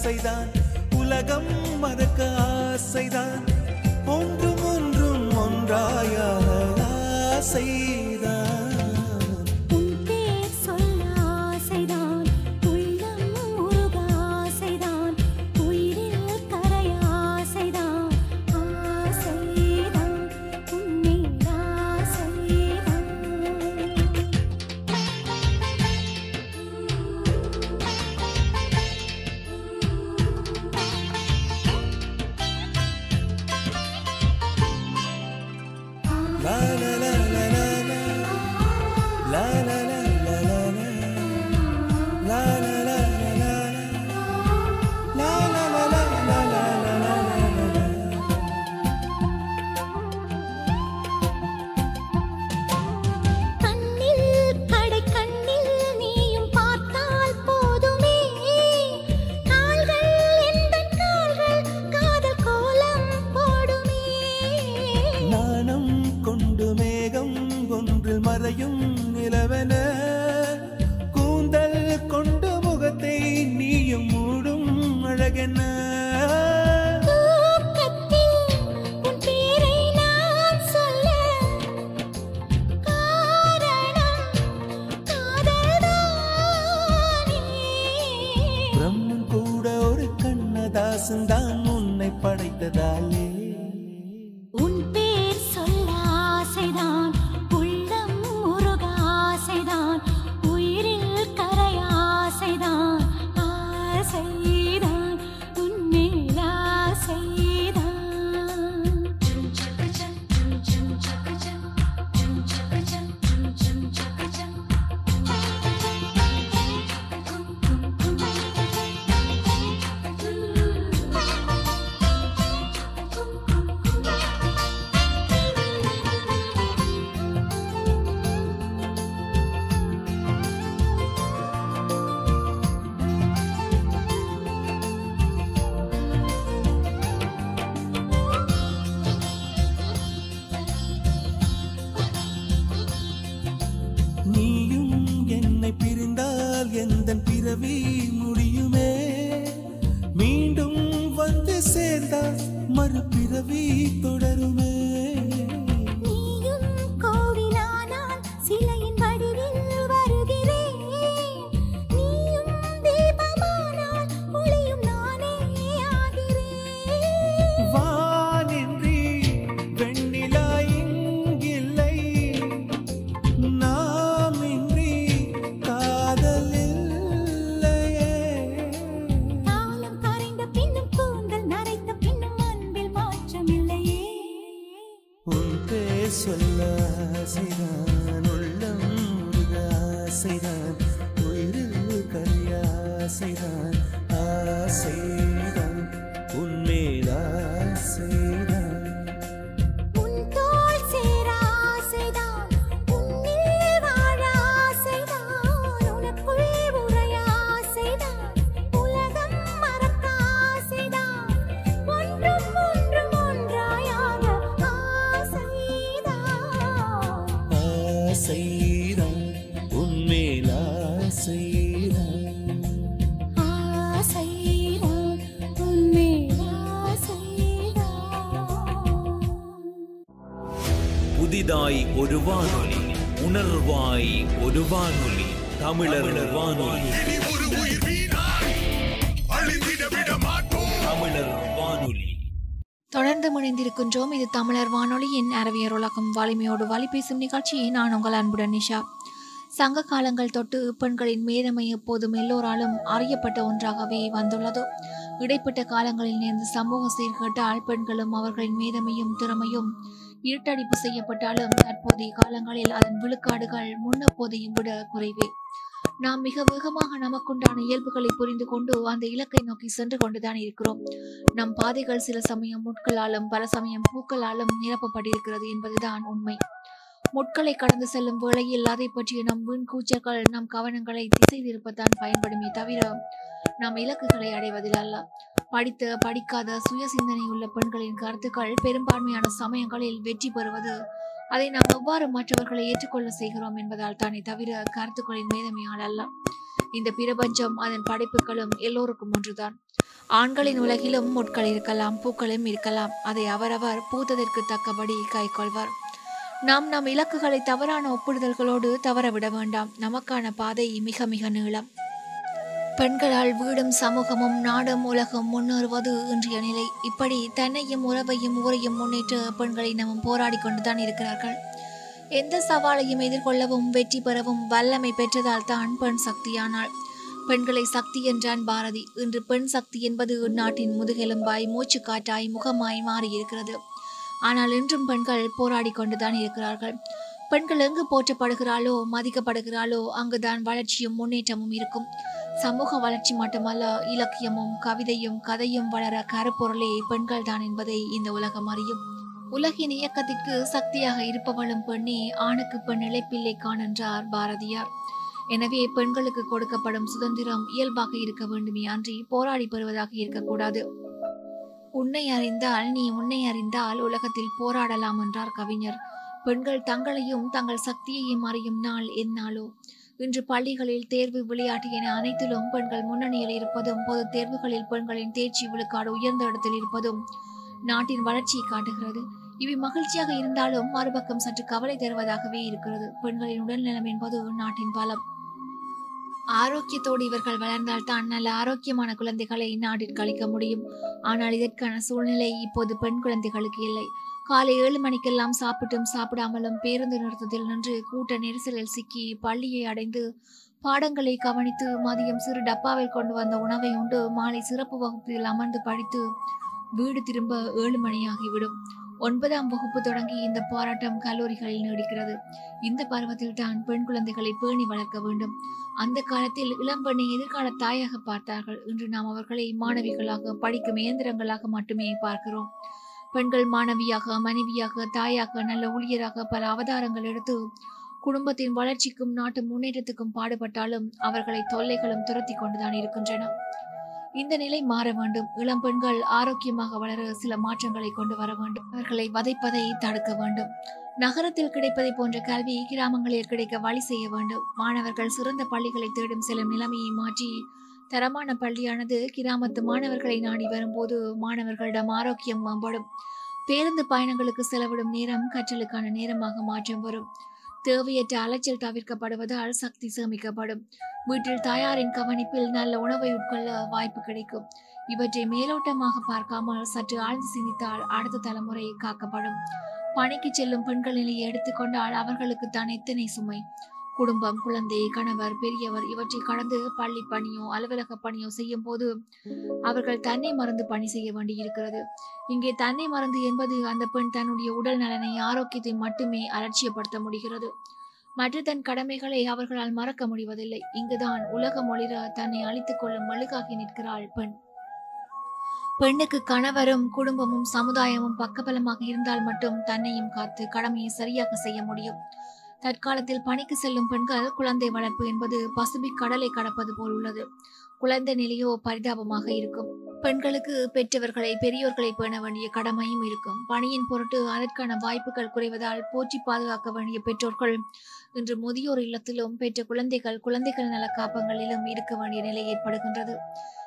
ஆசைதான் உலகம் மறக்க ஆசைதான். ஒன்றும் ஒன்றும் ஒன்றாய ஆசை வானொலி உணர்வாய் ஒரு வானொலி தமிழர் வானொலி. தமிழர் தொடர்ந்து இணைந்திருக்கின்றோம் இது தமிழர் வானொலியின் அறிவியர் உலகம் வலிமையோடு வழி பேசும் நிகழ்ச்சியை நான் உங்கள் அன்புடன் நிஷா. சங்க காலங்கள் தொட்டு பெண்களின் மேதமை எப்போதும் எல்லோராலும் அறியப்பட்ட ஒன்றாகவே வந்துள்ளது. இடைப்பட்ட காலங்களில் நேர்ந்த சமூக சீர்கேட்டால் பெண்களும் அவர்களின் மேதமையும் திறமையும் இருட்டடிப்பு செய்யப்பட்டாலும் தற்போதைய காலங்களில் அதன் விழுக்காடுகள் முன்னப்போதையும் விட குறைவே. நாம் மிக வேகமாக நமக்குண்டான இயல்புகளை புரிந்து கொண்டு அந்த இலக்கை நோக்கி சென்று கொண்டுதான் இருக்கிறோம். நம் பாதைகள் சில சமயம் முட்களாலும் பல சமயம் பூக்களாலும் நிரப்பப்பட்டிருக்கிறது என்பதுதான் உண்மை. முட்களை கடந்து செல்லும் வேளையில் அதை பற்றிய நம் வீண் கூச்சல்கள் நம் கவனங்களை திசை திருப்பத்தான் பயன்படுமே தவிர நாம் இலக்குகளை அடைவதில் அல்ல படித்த படிக்காத சுய சிந்தனை உள்ள பெண்களின் கருத்துக்கள் பெரும்பான்மையான சமயங்களில் வெற்றி பெறுவது. அதை நாம் எவ்வாறு மற்றவர்களை ஏற்றுக்கொள்ள செய்கிறோம் என்பதால் தானே தவிர கருத்துக்களின் மேதமையால் அல்ல. இந்த பிரபஞ்சம் அதன் படைப்புகளும் எல்லோருக்கும் ஒன்றுதான். ஆண்களின் உலகிலும் முட்கள் இருக்கலாம் பூக்களும் இருக்கலாம். அதை அவரவர் பூத்ததற்கு தக்கபடி கைக்கொள்வார் நாம் நம் இலக்குகளை தவறான ஒப்பிடுதல்களோடு தவறவிட வேண்டாம். நமக்கான பாதை மிக மிக நீளம். பெண்களால் வீடும் சமூகமும் நாடும் உலகம் முன்னேறுவது இன்றைய நிலை. இப்படி தன்னையும் உறவையும் ஊரையும் முன்னேற்ற பெண்களை நாம் போராடி கொண்டுதான் இருக்கிறார்கள். எந்த சவாலையும் எதிர்கொள்ளவும் வெற்றி பெறவும் வல்லமை பெற்றதால் தான் பெண் சக்தியானாள். பெண்களை சக்தி என்றான் பாரதி. இன்று பெண் சக்தி என்பது நாட்டின் முதுகெலும்பாய் மூச்சுக்காற்றாய் முகமாய் மாறியிருக்கிறது. ஆனால் இன்றும் பெண்கள் போராடி கொண்டுதான் இருக்கிறார்கள். பெண்கள் எங்கு போற்றப்படுகிறாளோ மதிக்கப்படுகிறாளோ அங்குதான் வளர்ச்சியும் முன்னேற்றமும் இருக்கும். சமூக வளர்ச்சி மட்டுமல்ல இலக்கியமும் கவிதையும் கதையும் வளர கருப்பொருளே பெண்கள் தான் என்பதை இந்த உலகம் அறியும். உலகின் இயக்கத்திற்கு சக்தியாக இருப்பவளும் பெண்ணே ஆணுக்கு பெண் இழைப்பில்லை காணென்றார் பாரதியார். எனவே பெண்களுக்கு கொடுக்கப்படும் சுதந்திரம் இயல்பாக இருக்க வேண்டுமே அன்றி போராடி பெறுவதாக இருக்கக்கூடாது. உன்னை அறிந்தால் நீ உன்னை அறிந்தால் உலகத்தில் போராடலாம் என்றார் கவிஞர். பெண்கள் தங்களையும் தங்கள் சக்தியையும் அறியும் நாள் எந்நாளோ இன்று பள்ளிகளில் தேர்வு விளையாட்டு என அனைத்திலும் பெண்கள் முன்னணியில் இருப்பதும் பொது தேர்வுகளில் பெண்களின் தேர்ச்சி விழுக்காடு உயர்ந்த இடத்தில் இருப்பதும் நாட்டின் வளர்ச்சியை காட்டுகிறது. இவை மகிழ்ச்சியாக இருந்தாலும் மறுபக்கம் சற்று கவலை தருவதாகவே இருக்கிறது. பெண்களின் உடல்நலம் என்பது நாட்டின் பலம். ஆரோக்கியத்தோடு இவர்கள் வளர்ந்தால் தான் நல்ல ஆரோக்கியமான குழந்தைகளை நாட்டிற்கு அளிக்க முடியும். ஆனால் இதற்கான சூழ்நிலை இப்போது பெண் குழந்தைகளுக்கு இல்லை. காலை ஏழு மணிக்கெல்லாம் சாப்பிட்டும் சாப்பிடாமலும் பேருந்து நிறுத்தத்தில் நின்று கூட்ட நெரிசலில் சிக்கி பள்ளியை அடைந்து பாடங்களை கவனித்து மதியம் சிறு டப்பாவில் கொண்டு வந்த உணவை உண்டு மாலை சிறப்பு வகுப்பில் அமர்ந்து படித்து வீடு திரும்ப ஏழு மணியாகிவிடும். ஒன்பதாம் வகுப்பு தொடங்கி இந்த போராட்டம் கல்லூரிகளில் நீடிக்கிறது. இந்த பருவத்தில் தான் பெண் குழந்தைகளை பேணி வளர்க்க வேண்டும். அந்த காலத்தில் இளம்பெண்ணை எதிர்கால தாயாக பார்த்தார்கள். இன்று நாம் அவர்களை மாணவிகளாக படிக்கும் இயந்திரங்களாக மட்டுமே பார்க்கிறோம். பெண்கள் மாணவியாக மனைவியாக தாயாக நல்ல ஊழியராக பல அவதாரங்கள் எடுத்து குடும்பத்தின் வளர்ச்சிக்கும் நாட்டு முன்னேற்றத்துக்கும் பாடுபட்டாலும் அவர்களை தொல்லைகளும் துரத்தி கொண்டுதான் இருக்கின்றன. இந்த நிலை மாற வேண்டும். இளம் பெண்கள் ஆரோக்கியமாக வளர சில மாற்றங்களை கொண்டு வர வேண்டும். அவர்களை வதைப்பதை தடுக்க வேண்டும். நகரத்தில் கிடைப்பதை போன்ற கல்வி கிராமங்களில் கிடைக்க வழி செய்ய வேண்டும். மாணவர்கள் சிறந்த பள்ளிகளை தேடும் செல்லும் நிலைமையை மாற்றி தரமான பள்ளியானது கிராமத்து மாணவர்களை நாடி வரும்போது மாணவர்களிடம் ஆரோக்கியம் மேம்படும். பேருந்து பயணங்களுக்கு செலவிடும் நேரம் கற்றலுக்கான நேரமாக மாற்றம் வரும். தேவையற்ற அலைச்சல் தவிர்க்கப்படுவதால் சக்தி சேமிக்கப்படும். வீட்டில் தாயாரின் கவனிப்பில் நல்ல உணவை உட்கொள்ள வாய்ப்பு கிடைக்கும். இவற்றை மேலோட்டமாக பார்க்காமல் சற்று ஆழ்ந்து சிந்தித்தால் அடுத்த தலைமுறை காக்கப்படும். பணிக்கு செல்லும் பெண்கள் நிலையை எடுத்துக்கொண்டால் அவர்களுக்கு தான் எத்தனை சுமை? குடும்பம் குழந்தை கணவர் பெரியவர் இவற்றை கடந்து பள்ளி பணியோ அலுவலக பணியோ செய்யும் போது அவர்கள் தன்னை மறந்து பணி செய்ய வேண்டியிருக்கிறது. இங்கே தன்னை மறந்து என்பது அந்த பெண் தன்னுடைய உடல் நலனை ஆரோக்கியத்தை மட்டுமே அலட்சியப்படுத்த முடிகிறது. மற்ற தன் கடமைகளை அவர்களால் மறக்க முடிவதில்லை. இங்குதான் உலகம் ஒளிர தன்னை அழித்துக் கொள்ளும் மெழுகாகி நிற்கிறாள் பெண். பெண்ணுக்கு கணவரும் குடும்பமும் சமுதாயமும் பக்கபலமாக இருந்தால் மட்டும் தன்னையும் காத்து கடமையை சரியாக செய்ய முடியும். தற்காலத்தில் பணிக்கு செல்லும் பெண்கள் குழந்தை வளர்ப்பு என்பது பசுபிக் கடலை கடப்பது போல் உள்ளது. குழந்தை நிலையோ பரிதாபமாக இருக்கும். பெண்களுக்கு பெற்றவர்களை பெரியோர்களை பேண வேண்டிய கடமையும் இருக்கும். பணியின் பொருட்டு அதற்கான வாய்ப்புகள் குறைவதால் போற்றி பாதுகாக்க வேண்டிய பெற்றோர்கள் இன்று முதியோர் இல்லத்திலும் பெற்ற குழந்தைகள் குழந்தைகள் நல காப்பங்களிலும் இருக்க வேண்டிய நிலை ஏற்படுகின்றது.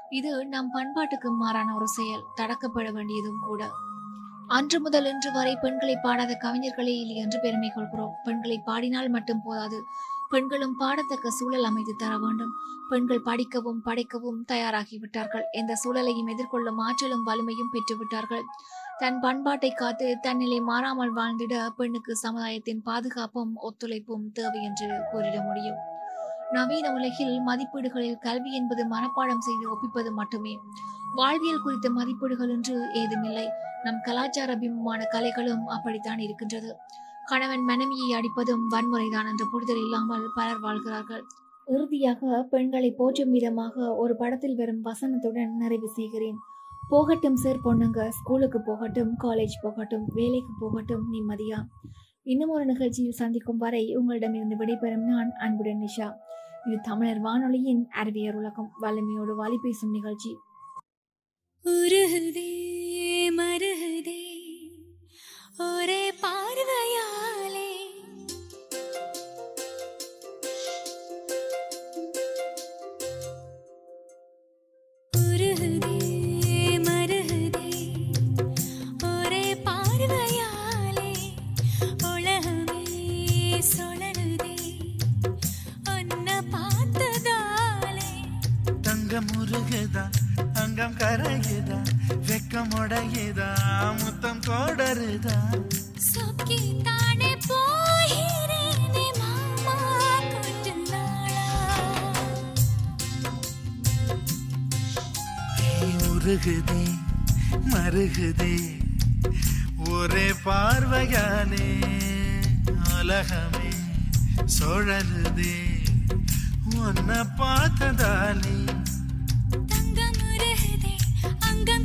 இது நம் பண்பாட்டுக்கு மாறான ஒரு செயல் தடக்கப்பட வேண்டியதும் கூட. அன்று முதல் இன்று வரை பெண்களை பாடாத கவிஞர்களே இல்லை என்று பெருமை கொள்கிறோம். பெண்களை பாடினால் மட்டும் போதாது. பெண்களும் பாடத்தக்க சூழல் அமைத்து தர வேண்டும். பெண்கள் படிக்கவும் படைக்கவும் தயாராகிவிட்டார்கள். எந்த சூழலையும் எதிர்கொள்ளும் ஆற்றலும் வலிமையும் பெற்றுவிட்டார்கள். தன் பண்பாட்டை காத்து தன்னிலை மாறாமல் வாழ்ந்திட பெண்ணுக்கு சமுதாயத்தின் பாதுகாப்பும் ஒத்துழைப்பும் தேவை என்று கூறிட முடியும். நவீன உலகில் மதிப்பீடுகளில் கல்வி என்பது மனப்பாடம் செய்து ஒப்பிப்பது மட்டுமே. வாழ்வியல் குறித்த மதிப்பீடுகள் என்று ஏதுமில்லை. நம் கலாச்சார பிம்பமான கலைகளும் அப்படித்தான் இருக்கின்றது. கணவன் மனைவியை அடிப்பதும் வன்முறைதான் என்ற புரிதல் இல்லாமல் பலர் வாழ்கிறார்கள். இறுதியாக பெண்களை போற்றும் விதமாக ஒரு படத்தில் வரும் வசனத்துடன் நிறைவு செய்கிறேன். போகட்டும் சார் பொண்ணுங்க ஸ்கூலுக்கு போகட்டும் காலேஜ் போகட்டும் வேலைக்கு போகட்டும் நிம்மதியா? இன்னும் ஒரு நிகழ்ச்சியில் சந்திக்கும் வரை உங்களிடமிருந்து விடைபெறும் நான் அன்புடன் நிஷா. இது தமிழர் வானொலியின் அறிவியர் உலகம். வலிமையோடு வாலி பேசும் நிகழ்ச்சி. உருகுதே மருகுதே ஒரே வெக்கம் உடையுதா முத்தம் தொடருதா சொக்கி தானே போகிறேனே மாமா நீ உருகுதே மருகுதே ஒரே பார்வையானே உலகமே சுழலுதே. உன்னை பார்த்ததாலே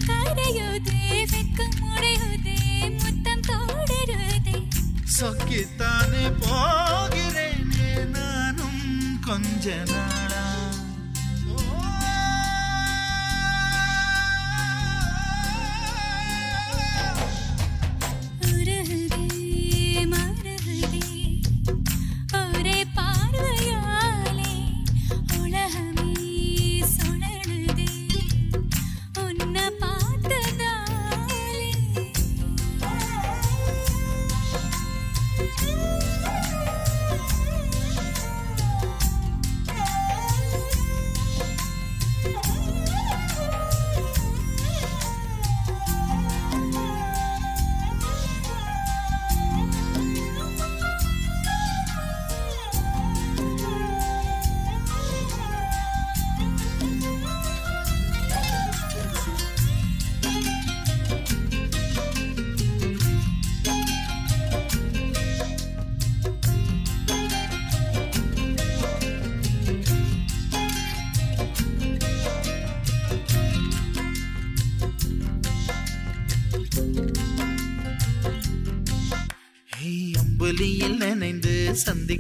அங்கம் கரையுதே வெக்கம் உடையுதே முத்தம் தோடருதே. சொக்கித்தானே போகிறேனே நானும் கொஞ்ச நாளா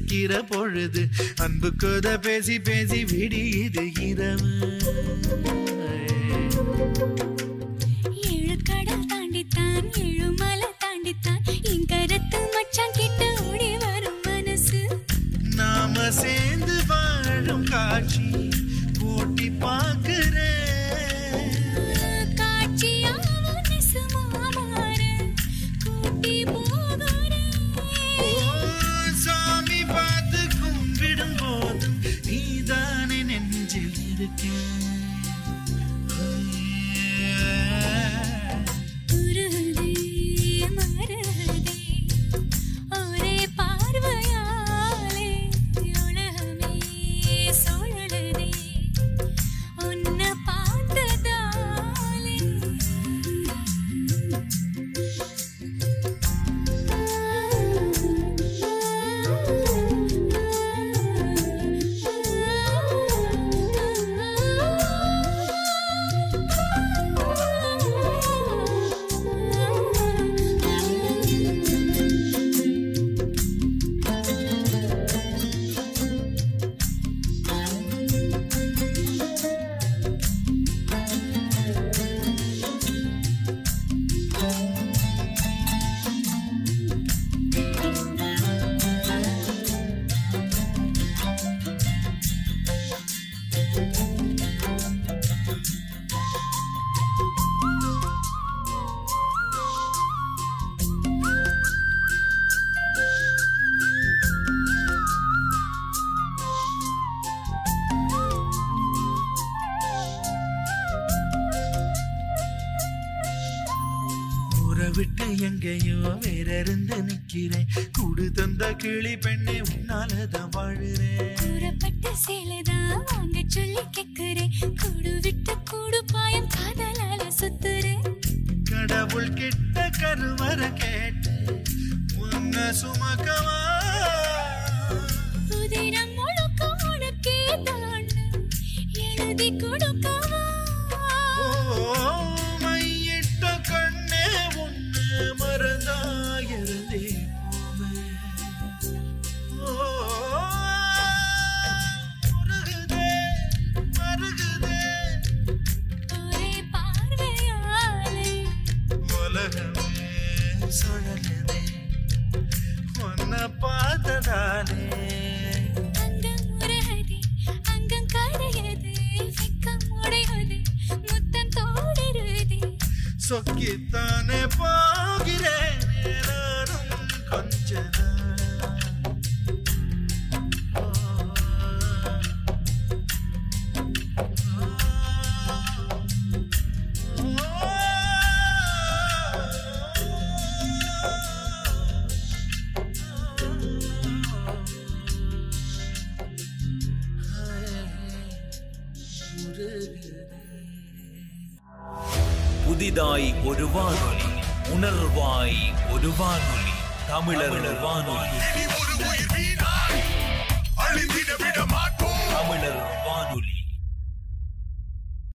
சிரிக்கிற பொழுது அன்புக்குத பேசி பேசி விடியுது இரவு. again. சுத்துறே. கூடு விட்டு கூடு பாயம் காதலால சுத்துறே. கடவுள் கிட்ட கருவர கேட்டு உன்ன சுமக்கவா? உதிரம் முழுக்க உனக்கே தான். எழுதி கொடுக்க get